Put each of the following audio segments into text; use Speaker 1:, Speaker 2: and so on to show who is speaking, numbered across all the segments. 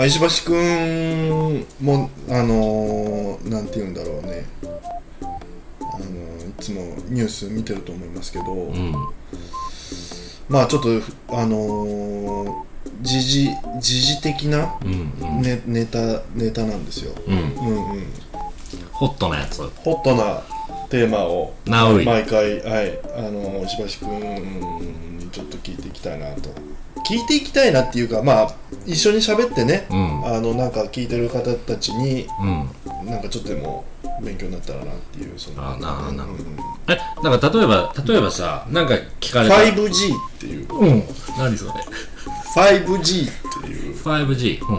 Speaker 1: まあ、石橋君もあのーなんて言うんだろうね。あのーいつもニュース見てると思いますけど、
Speaker 2: うん
Speaker 1: まあちょっとあのー時事時事的な、
Speaker 2: うんうん。
Speaker 1: ね、ネタネタなんですよ、
Speaker 2: うん。
Speaker 1: うんうん、
Speaker 2: ホットなやつ。
Speaker 1: ホットなテーマを毎回、はい、あの石橋君にちょっと聞いていきたいなと聞いていきたいなっていうかまあ一緒に喋ってね、
Speaker 2: うん。
Speaker 1: あのなんか聞いてる方たちに
Speaker 2: うん。
Speaker 1: なんかちょっとでも勉強になったらなっていうその。
Speaker 2: あな
Speaker 1: うん
Speaker 2: なるほえだから例えば例えばさなんか聞かれた。
Speaker 1: 5G っていう。
Speaker 2: うん。何それ。
Speaker 1: 5G っていう。
Speaker 2: 5G う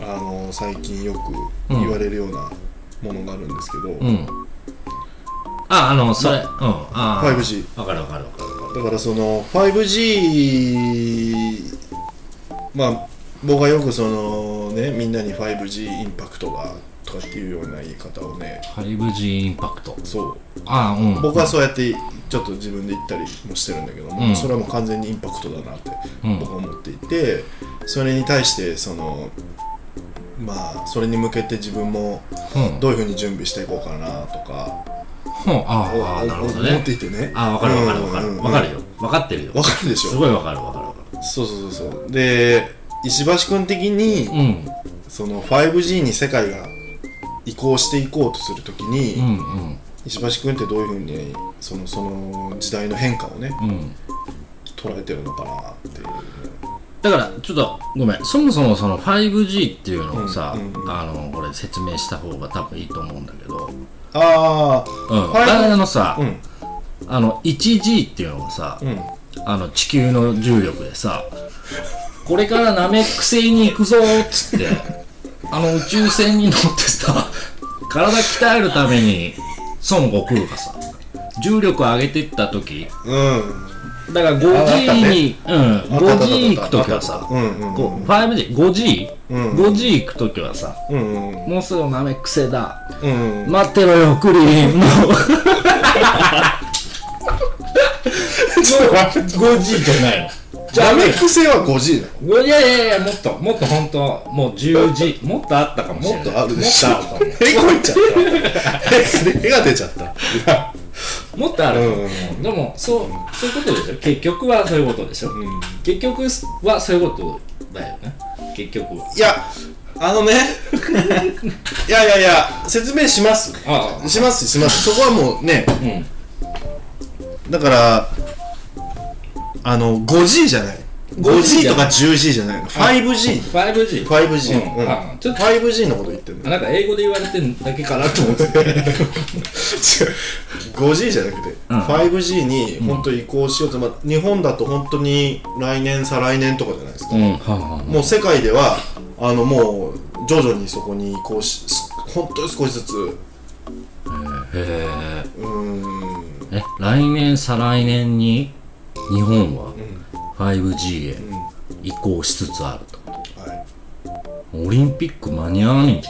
Speaker 2: ん。
Speaker 1: あの最近よく言われるようなものがあるんですけど、
Speaker 2: うん。ああのそれ。うん。あー。
Speaker 1: 5G
Speaker 2: わかるわかるわかるわか
Speaker 1: だからその 5G まあ僕はよくそのねみんなに 5G インパクトがとかっていうような言い方をね。
Speaker 2: る 5G インパクト。
Speaker 1: そう。
Speaker 2: ああうん。
Speaker 1: 僕はそうやってちょっと自分で言ったりもしてるんだけども、
Speaker 2: うん。
Speaker 1: それはもう完全にインパクトだなって
Speaker 2: うん。
Speaker 1: 僕は思っていてそれに対してそのまあそれに向けて自分も
Speaker 2: うん。
Speaker 1: どういうふうに準備していこうかなとか
Speaker 2: うんあーあーなるほど
Speaker 1: 思っ
Speaker 2: ね
Speaker 1: ていてね。
Speaker 2: あわかるわかるわかる
Speaker 1: うんうんうん。
Speaker 2: わかるよ。わかってるよ。
Speaker 1: わかるでしょ。
Speaker 2: すごいわかるわかる。わか
Speaker 1: そうそうそうそう。で石橋君的に、
Speaker 2: るうん。
Speaker 1: その 5G に世界が移行していこうとするときに、
Speaker 2: うんうん。
Speaker 1: 石橋君ってどういうふうにそのその時代の変化をね
Speaker 2: うん。
Speaker 1: 捉えてるのかなっていう。
Speaker 2: だからちょっとごめん。そもそもその 5G っていうのをさ、
Speaker 1: うんうんうん。
Speaker 2: あのこれ説明した方が多分いいと思うんだけど、
Speaker 1: あ
Speaker 2: うん、
Speaker 1: 5
Speaker 2: あのさ、
Speaker 1: あうん。
Speaker 2: あの 1G っていうのがさ、
Speaker 1: うん
Speaker 2: あの地球の重力でさこれからナメック星に行くぞーっつって あの宇宙船に乗ってさ体鍛えるために孫悟空がさ重力を上げてった時
Speaker 1: うん
Speaker 2: だから
Speaker 1: ああった
Speaker 2: 5G に、うん
Speaker 1: あったあったあった
Speaker 2: 5G 行く時はさ、
Speaker 1: うんうん
Speaker 2: こう 5G、5G、
Speaker 1: うん
Speaker 2: 5G 行くときはさ、
Speaker 1: うんうん
Speaker 2: もうすぐナメック星だ。
Speaker 1: うんうん。
Speaker 2: 待ってろよ、クリーン。もう。5G じゃないの。じゃあ、
Speaker 1: ダメ癖は 5G なの
Speaker 2: いやいやいや、もっと、もっと本当もう 10G、もっとあったかもしれない。
Speaker 1: もっとあるでしょ。へ こいちゃった。手が出ちゃった
Speaker 2: もっとあるかも、
Speaker 1: うん
Speaker 2: でも、そう、そういうことでしょ。結局はそういうことでしょ、
Speaker 1: うん。
Speaker 2: 結局はそういうことだよね。結局は。
Speaker 1: いやあのね。いやいやいや説明します。
Speaker 2: あ
Speaker 1: しますします。そこはもうね。
Speaker 2: うん。
Speaker 1: だからあの 5G じゃない 5G とか 10G じゃないの？5G
Speaker 2: 5G。
Speaker 1: 5G
Speaker 2: うん。
Speaker 1: うん。
Speaker 2: あちょっと。
Speaker 1: 5G の？こと言ってるの？
Speaker 2: なんか英語で言われてるだけかなと思って。
Speaker 1: 違う 5G じゃなくて、
Speaker 2: うん。
Speaker 1: 5G に本当移行しようと、まあ、日本だと本当に来年再来年とかじゃないですか、
Speaker 2: うん、はあは
Speaker 1: もう世界ではあのもう徐々にそこに移行しす本当に少しずつ。う
Speaker 2: へ
Speaker 1: ー。ん。
Speaker 2: え。え、来年、再来年に日本は？5G へ移行しつつあると。
Speaker 1: はい。
Speaker 2: オリンピック間に合わねえじ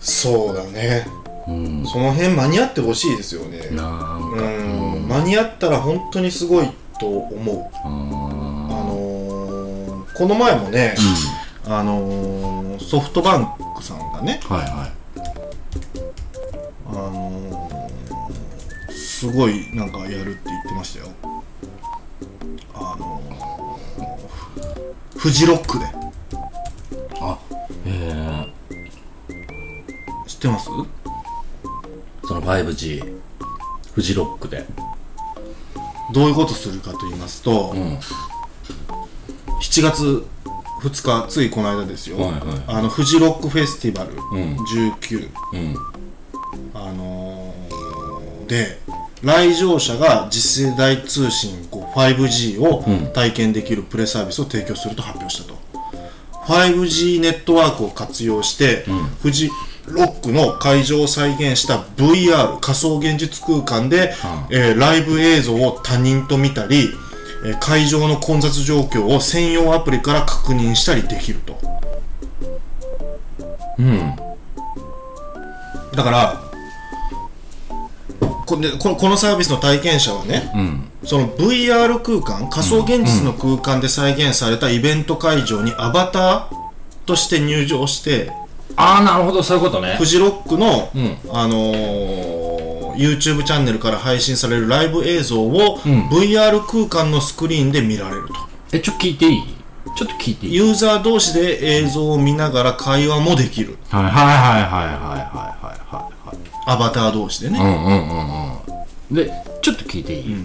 Speaker 1: そうだね。
Speaker 2: ゃん。うん。
Speaker 1: その辺間に合ってほしいですよね。
Speaker 2: なんか、
Speaker 1: うん。間に合ったら本当にすごいと思う。
Speaker 2: あ
Speaker 1: あのー、この前もね、あのー、ソフトバンクさんがね、
Speaker 2: ーはいは
Speaker 1: あのー、すごいなんかやるって言ってましたよフジロックで
Speaker 2: い。あ、へえ。
Speaker 1: 知ってます？
Speaker 2: その 5G、フジロックで。
Speaker 1: どういうことするかと言いますと、
Speaker 2: うん。
Speaker 1: 7月2日ついこの間ですよ、
Speaker 2: はいはい
Speaker 1: あのフジロックフェスティバル
Speaker 2: ん
Speaker 1: 19、
Speaker 2: うん。
Speaker 1: あのーで来場者が次世代通信こう 5G を
Speaker 2: うん。
Speaker 1: 体験できるプレサービスを提供すると発表したと、5G ネットワークを活用して、フジロックの会場を再現した VR 仮想現実空間で、えーライブ映像を他人と見たり、えー会場の混雑状況を専用アプリから確認したりできると。
Speaker 2: うん。
Speaker 1: だからここのサービスの体験者はね、
Speaker 2: うん、
Speaker 1: その VR 空間仮想現実の空間で再現されたイベント会場にアバターとして入場して
Speaker 2: ああなるほど。そういうことね。
Speaker 1: フジロックの、
Speaker 2: うん、
Speaker 1: あのー、YouTube チャンネルから配信されるライブ映像を、
Speaker 2: うん、
Speaker 1: VR 空間のスクリーンで見られると。
Speaker 2: えちょ聞いていい？ちょっと聞いていい？
Speaker 1: ユーザー同士で映像を見ながら会話もできる。
Speaker 2: はいはいはいはいはい。
Speaker 1: アバター同士でね、
Speaker 2: うんうんうんうん。でちょっと聞いていい、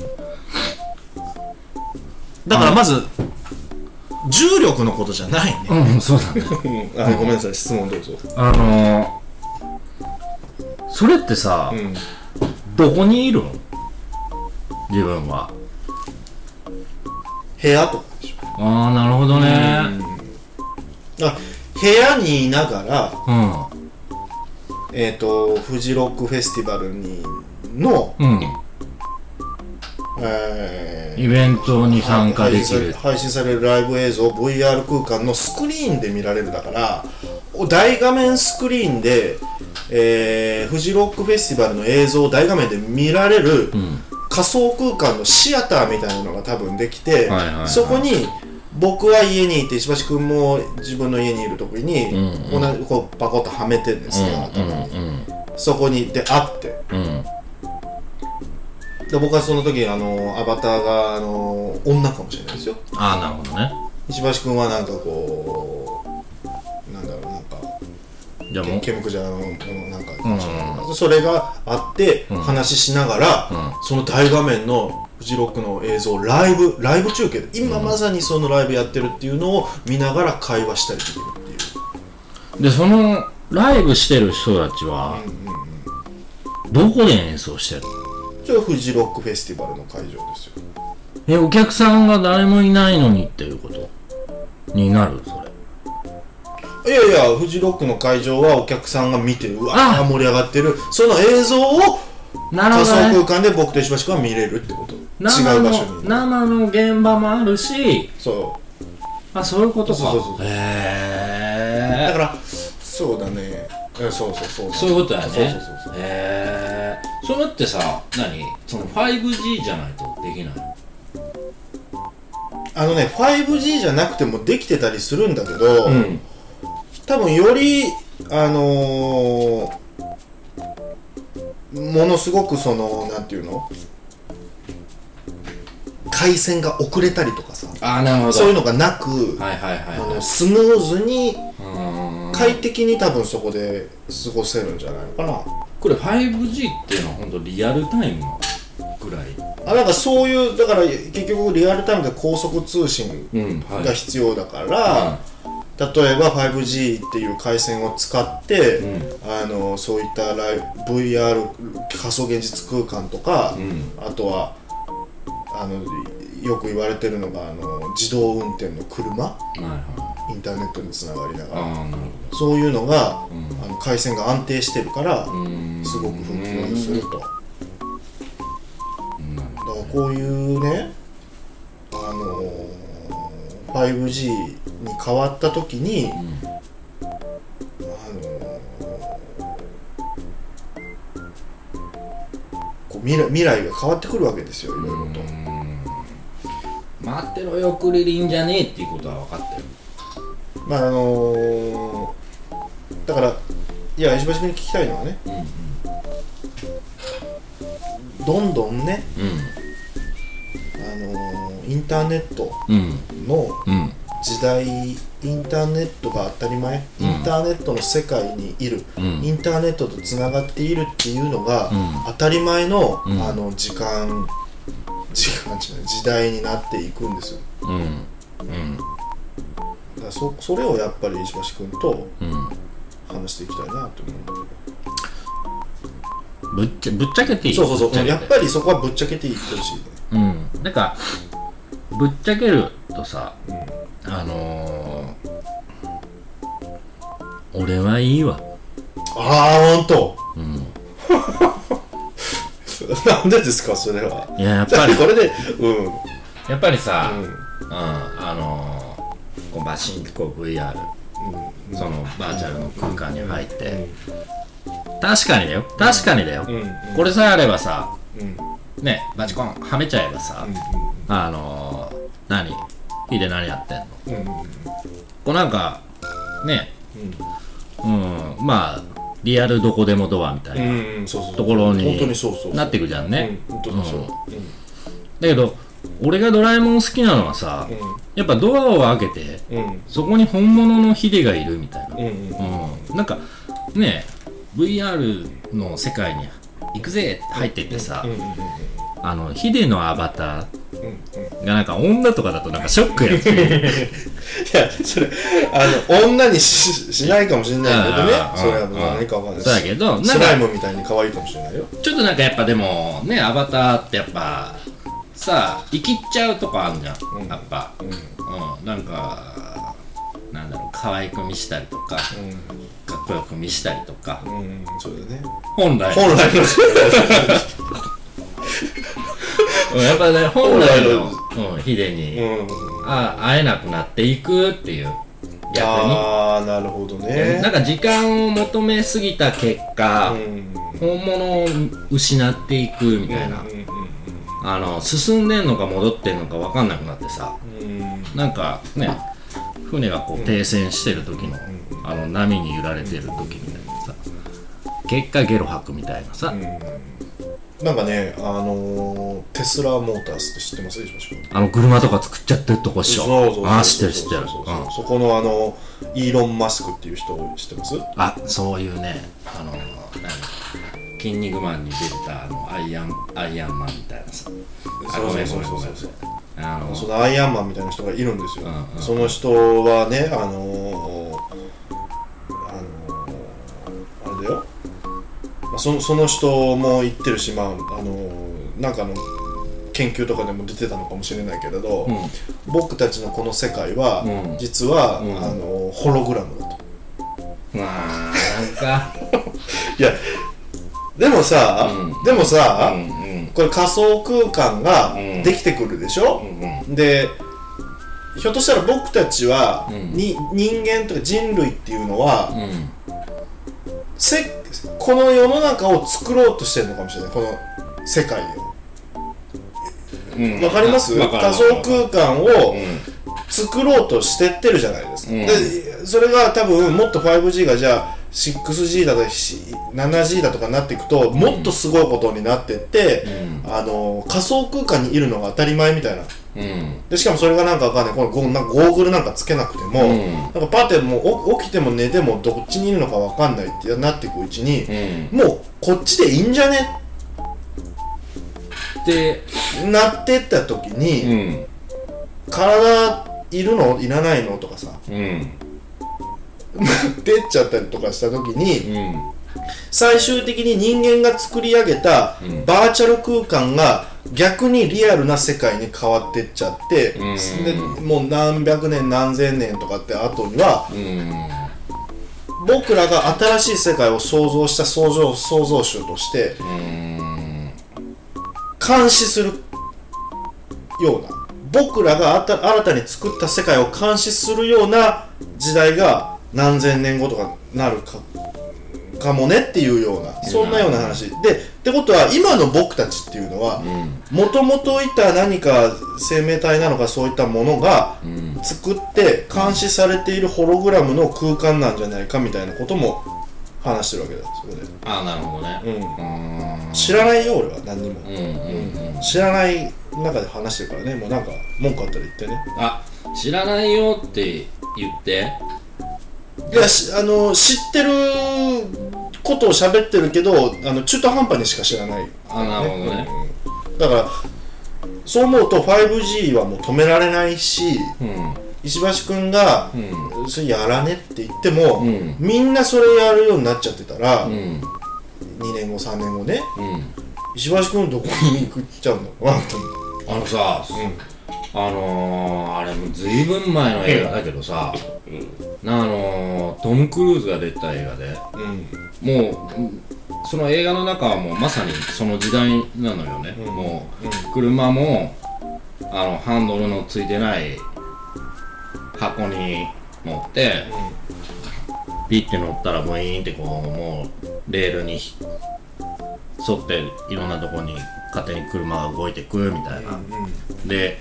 Speaker 1: だからまず重力のことじゃないね、
Speaker 2: うんそうだね。
Speaker 1: あごめんなさい質問どうぞ。
Speaker 2: あのー、それってさ、
Speaker 1: ん。
Speaker 2: どこにいるの？自分は。
Speaker 1: 部屋とかでしょ。
Speaker 2: ああなるほどね。
Speaker 1: あ部屋にいながら
Speaker 2: うん
Speaker 1: えっ、とフジロックフェスティバルにの、
Speaker 2: うん。
Speaker 1: えー
Speaker 2: イベントに参加できる。
Speaker 1: 配信されるライブ映像を VR 空間のスクリーンで見られるだからお大画面スクリーンで、えーフジロックフェスティバルの映像を大画面で見られる、
Speaker 2: うん。
Speaker 1: 仮想空間のシアターみたいなのが多分できて、
Speaker 2: はいはいはい。
Speaker 1: そこに僕は家にいて石橋君も自分の家にいる時に、
Speaker 2: うんうん。
Speaker 1: 同じこうパコッとはめてるんですよ、頭に
Speaker 2: うん
Speaker 1: そこにで会って。
Speaker 2: うん。うん
Speaker 1: で僕はその時あのアバターがあの女かもしれないですよ。
Speaker 2: ああなるほどね。
Speaker 1: 石橋君はなんかこうなんだろうなんか
Speaker 2: じゃあもう？
Speaker 1: ケムクジャラのなんか、
Speaker 2: うん
Speaker 1: それがあって、
Speaker 2: うん。
Speaker 1: 話しながら、
Speaker 2: うん。
Speaker 1: その大画面のフジロックの映像ライブライブ中継で今まさにそのライブやってるっていうのを見ながら会話したりできるっていう。
Speaker 2: でそのライブしてる人たちはどこで演奏してる？の
Speaker 1: それはフジロックフェスティバルの会場ですよ。
Speaker 2: えお客さんが誰もいないのにっていうこと？になる？それ。
Speaker 1: いやいやフジロックの会場はお客さんが見てうわ
Speaker 2: あ。
Speaker 1: ー盛り上がってる。その映像を
Speaker 2: なるほ
Speaker 1: 仮想
Speaker 2: どね
Speaker 1: 空間で僕と石橋君は見れるってこと
Speaker 2: 生
Speaker 1: 違う場所
Speaker 2: の
Speaker 1: に。
Speaker 2: 生の現場もあるし
Speaker 1: そ
Speaker 2: あそういうことか。
Speaker 1: そうそうそうそう。
Speaker 2: へ
Speaker 1: うだ
Speaker 2: え
Speaker 1: からそうだね。えそうそうそう。
Speaker 2: そういうことだよね。
Speaker 1: そうそうそうそう。
Speaker 2: へえそれってさ何？その 5G じゃないとできない？
Speaker 1: あのね 5G じゃなくてもできてたりするんだけど、
Speaker 2: うん。
Speaker 1: 多分よりあのーものすごくそのなんていうの？回線が遅れたりとかさ
Speaker 2: ああなるほど。
Speaker 1: そういうのがなく、
Speaker 2: はいはいはい
Speaker 1: あ
Speaker 2: はい。
Speaker 1: のスムーズに快適に多分そこで過ごせるんじゃないのかな。
Speaker 2: これ 5G っていうのは本当リアルタイムのぐらい？
Speaker 1: あなんかそういうだから結局リアルタイムで高速通信
Speaker 2: うんはい。
Speaker 1: が必要だから、例えば 5G っていう回線を使って、
Speaker 2: うん。
Speaker 1: あのそういったライ VR 仮想現実空間とか、
Speaker 2: うん。
Speaker 1: あとはあのよく言われてるのがあの自動運転の車？
Speaker 2: はいはい。
Speaker 1: インターネットにつながりながら。そういうのが、
Speaker 2: うん。
Speaker 1: あの回線が安定してるから、すごく普及すると。だからこういうね、あのー 5G に変わった時に、あのーこう未来未来が変わってくるわけですよいろいろと。
Speaker 2: 待ってろよクリリンじゃねえっていうことは分かってる
Speaker 1: まああのーだからいや石橋君に聞きたいのはね、どんどんね、あのーインターネット
Speaker 2: うん。
Speaker 1: の
Speaker 2: うん
Speaker 1: 時代インターネットが当たり前、
Speaker 2: うん。
Speaker 1: インターネットの世界にいる、
Speaker 2: うん。
Speaker 1: インターネットとつながっているっていうのが、
Speaker 2: うん。
Speaker 1: 当たり前の,、
Speaker 2: うん。
Speaker 1: あの時間時時代になっていくんですよ。
Speaker 2: うん。うん。
Speaker 1: だからそそれをやっぱり石橋君と
Speaker 2: うん。
Speaker 1: 話していきたいなと思う。
Speaker 2: ぶっちゃぶっちゃけていい？
Speaker 1: そうそうそう。
Speaker 2: ちゃけて。
Speaker 1: やっぱりそこはぶっちゃけていってほしい。ね
Speaker 2: うん。なんかぶっちゃけるとさ、あのー、俺はいいわ。
Speaker 1: ああほんと。
Speaker 2: うん
Speaker 1: なんでですかそれは。い
Speaker 2: ややっぱり。
Speaker 1: これでうん。うん
Speaker 2: やっぱりさ、うん、あのー、こうバシンとこう VR そのバーチャルの空間に入って、確かにだよ。確かにだよ、
Speaker 1: うん。うん。
Speaker 2: これさえあればさ
Speaker 1: うん。
Speaker 2: ねバチコンはめちゃえばさ、あのー、何？ヒデ何やってんの？
Speaker 1: うん。うん。
Speaker 2: こうなんかね。うんまあリアルどこでもドアみたいな、ところになってくじゃんね、だけど俺がドラえもん好きなのはさ、やっぱドアを開けて
Speaker 1: うん。うん
Speaker 2: そこに本物のヒデがいるみたいな、
Speaker 1: うんうん。
Speaker 2: うん、なんかね VR の世界に行くぜって入ってってさ、
Speaker 1: うんうん
Speaker 2: あのヒデのアバタ
Speaker 1: うんうん。
Speaker 2: ーがなんか女とかだとなんかショックやつ
Speaker 1: いやそれあの女にししないかもしれないけどね。
Speaker 2: あー
Speaker 1: それは
Speaker 2: うん
Speaker 1: 何かわかんない。
Speaker 2: そうだけどなんか
Speaker 1: スライムみたいに可愛いかもしれないよ。
Speaker 2: ちょっとなんかやっぱでもねアバターってやっぱさ生きっちゃうとこあるじゃん、
Speaker 1: うん。
Speaker 2: やっぱ。
Speaker 1: うん。
Speaker 2: うん。なんかなんだろう可愛く見したりとかかっこよく見したりとか。
Speaker 1: うんうんそうだね。
Speaker 2: 本来
Speaker 1: 本来の。
Speaker 2: うんやっぱね本来の、うん、ヒデに、
Speaker 1: うん。
Speaker 2: あ会えなくなっていくっていう逆に。
Speaker 1: ああなるほどね。
Speaker 2: なんか時間を求めすぎた結果、
Speaker 1: うん。
Speaker 2: 本物を失っていくみたいな、
Speaker 1: うんうん
Speaker 2: あの進んでんのか戻ってんのか分かんなくなってさ。
Speaker 1: うん。
Speaker 2: なんかね船がこう停船してる時の、あの波に揺られてる時みたいなさ。結果ゲロ吐くみたいなさ、
Speaker 1: うんなんかねあのーテスラモータースって知ってます？でしょ
Speaker 2: あの車とか作っちゃってるとこっしょ。
Speaker 1: そうそうそう
Speaker 2: ああ知ってる知ってる
Speaker 1: そこのあのイーロン・マスクっていう人知ってます
Speaker 2: あそういうねあの何筋肉マンに出てたあのアイアンアイアンマンみたいなさあごめんごめんごめんあの
Speaker 1: そのアイアンマンみたいな人がいるんですよ、
Speaker 2: うんうん
Speaker 1: その人はねあのー、まあ、そのその人も言ってるしまああのーなんかの研究とかでも出てたのかもしれないけれど、
Speaker 2: うん。
Speaker 1: 僕たちのこの世界は、
Speaker 2: うん。
Speaker 1: 実は、
Speaker 2: うん。
Speaker 1: あのーホログラムだと。
Speaker 2: まあなんか。
Speaker 1: いやでもさ、
Speaker 2: うん。
Speaker 1: でもさ、
Speaker 2: うんうん。
Speaker 1: これ仮想空間が
Speaker 2: うん。
Speaker 1: できてくるでしょ、
Speaker 2: うん
Speaker 1: でひょっとしたら僕たちは、
Speaker 2: うん。
Speaker 1: に人間とか人類っていうのは、
Speaker 2: うん。
Speaker 1: せこの世の中を作ろうとしてるのかもしれない。この世界を。
Speaker 2: うん。
Speaker 1: わかります？仮想空間を
Speaker 2: うん
Speaker 1: 作ろうとしてってるじゃないですか、
Speaker 2: うん。
Speaker 1: でそれが多分もっと 5G がじゃあ 6G だとか 7G だとかになっていくともっとすごいことになってって、あの仮想空間にいるのが当たり前みたいな
Speaker 2: うん。
Speaker 1: でしかもそれがなんかわかんない。このゴなんかゴーグルなんかつけなくても、
Speaker 2: うん。
Speaker 1: なんかパッてもう起きても寝てもどっちにいるのかわかんないってなっていくうちに、
Speaker 2: うん。
Speaker 1: もうこっちでいいんじゃね
Speaker 2: で
Speaker 1: なってった時
Speaker 2: う
Speaker 1: に、
Speaker 2: ん。
Speaker 1: 体いるの？いらないの？とかさ。
Speaker 2: うん。
Speaker 1: 出っちゃったりとかした時に
Speaker 2: うん。
Speaker 1: 最終的に人間が作り上げた
Speaker 2: うん。
Speaker 1: バーチャル空間が逆にリアルな世界に変わってっちゃって、
Speaker 2: うん。
Speaker 1: でもう何百年何千年とかって後には
Speaker 2: うん
Speaker 1: 僕らが新しい世界を創造した創造創造主として
Speaker 2: うん。
Speaker 1: 監視するような僕らがあた新たに作った世界を監視するような時代が何千年後とかなるかかもねっていうようなそんなような話。でってことは今の僕たちっていうのはもともといた何か生命体なのかそういったものが
Speaker 2: うん。
Speaker 1: 作って監視されているホログラムの空間なんじゃないかみたいなことも話してるわけだそこで、
Speaker 2: ああなるほどね。
Speaker 1: うん、
Speaker 2: うん。
Speaker 1: 知らないよ俺は何にも。
Speaker 2: うんうんうん。
Speaker 1: 知らない中で話してるからね。もうなんか文句あったら言ってね。
Speaker 2: あ知らないよって言って
Speaker 1: いやしあの知ってることを喋ってるけどあの中途半端にしか知らない。
Speaker 2: あなるほどね。
Speaker 1: うん。だからそう思うと 5G はもう止められないし
Speaker 2: うん。
Speaker 1: 石橋君が
Speaker 2: うん。
Speaker 1: それやらねって言っても、
Speaker 2: うん。
Speaker 1: みんなそれやるようになっちゃってたら、
Speaker 2: うん。
Speaker 1: 2年後3年後ね
Speaker 2: うん。
Speaker 1: 石橋君どこに行っちゃうの？かなと思って
Speaker 2: あのさ、あのー、あれもうずいぶん前の映画だけどさ、あのー、トム・クルーズが出た映画で
Speaker 1: うんうん
Speaker 2: もううんその映画の中はもうまさにその時代なのよね、
Speaker 1: うん。
Speaker 2: も
Speaker 1: うん
Speaker 2: う車もあのハンドルのついてない箱に乗ってピッて乗ったらブイーンってこうもうレールに沿っていろんなとこに勝手に車が動いてくみたいな、で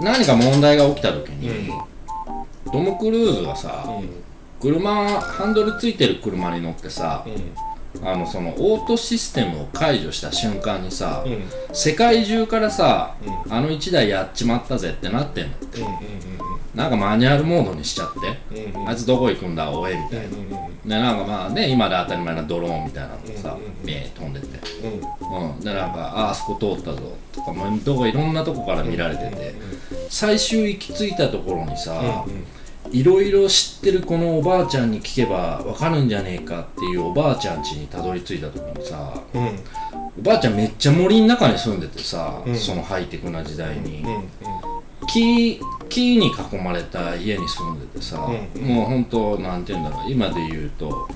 Speaker 2: 何か問題が起きた時に、トム・クルーズがさ、車ハンドルついてる車に乗ってさ、あのそのオートシステムを解除した瞬間にさ、世界中からさ、あの1台やっちまったぜってなってんの。って、なんかマニュアルモードにしちゃって、あいつどこ行くんだおえみたいな、でなんかまあね今で当たり前なドローンみたいなのがさ、ね飛んでて、うん、でなんかああそこ通ったぞとか、まあ、どこいろんなとこから見られてて、最終行き着いたところにさ、いろいろ知ってるこのおばあちゃんに聞けばわかるんじゃねえかっていうおばあちゃん家にたどり着いた時にさ、おばあちゃんめっちゃ森の中に住んでてさ、そのハイテクな時代に、木木に囲まれた家に住んでてさ、もうほんとなんて言うんだろう今で言うと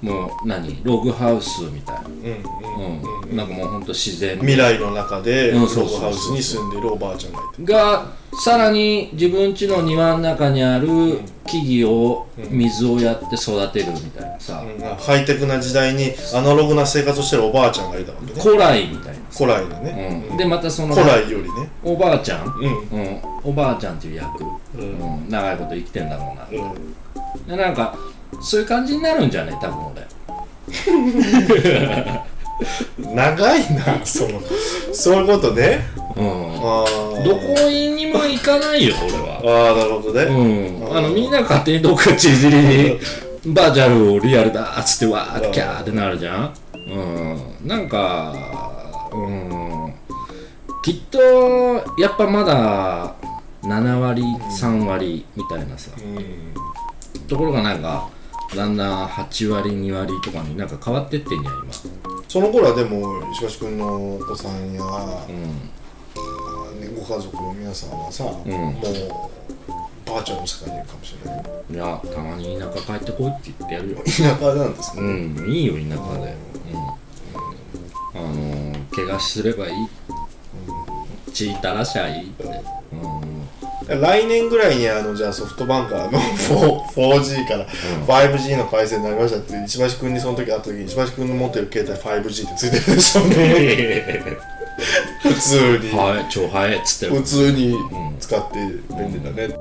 Speaker 2: もう何ログハウスみたいな、うん。なんかもうほんと自然
Speaker 1: 未来の中でログハウスに住んでるおばあちゃんがいて。
Speaker 2: がさらに自分家の庭の中にある木々を水をやって育てるみたいなさ、
Speaker 1: ハイテクな時代にアナログな生活をしてるおばあちゃんがいたわけね。
Speaker 2: 古来みたいな
Speaker 1: 古来だね、
Speaker 2: うん、でまたその
Speaker 1: 古来よりね。
Speaker 2: おばあちゃん、
Speaker 1: うん。
Speaker 2: うん。おばあちゃんっていう役、
Speaker 1: う
Speaker 2: うん。長いこと生きてんだろうな、
Speaker 1: うん。
Speaker 2: でなんかそういう感じになるんじゃない多分俺。
Speaker 1: 長いなそのそういうことね。
Speaker 2: うん。どこにも行かないよ俺は。
Speaker 1: ああなるほどね、
Speaker 2: うん。あのみんな勝手にどっかちじりにバーチャルをリアルだっつってわーキャーってなるじゃん。うん。なんかうん。きっとやっぱまだ7割3割みたいなさ。ところがなんかだんだん8割2割とかになんか変わってってんじゃん今。
Speaker 1: その頃はでも石橋君のお子さんや、
Speaker 2: うん。
Speaker 1: ねご家族の皆さんはさ、
Speaker 2: ん。
Speaker 1: もうバーチャルの世界にいるかもしれない。よ
Speaker 2: いやたまに田舎帰ってこいって言ってやるよ。
Speaker 1: 田舎なんですね、
Speaker 2: うんいいよ田舎で。うん。あのー怪我すればいい。血垂らしゃい。いってうん。
Speaker 1: 来年ぐらいにあのじゃあソフトバンカ ーの 4- 4G から 5G の回線になりましたって石橋君にその時会った時に石橋君の持ってる携帯 5G ってついてるでしょうね。普通に、
Speaker 2: はい超早いっつってる。
Speaker 1: 普通に使って便利だね、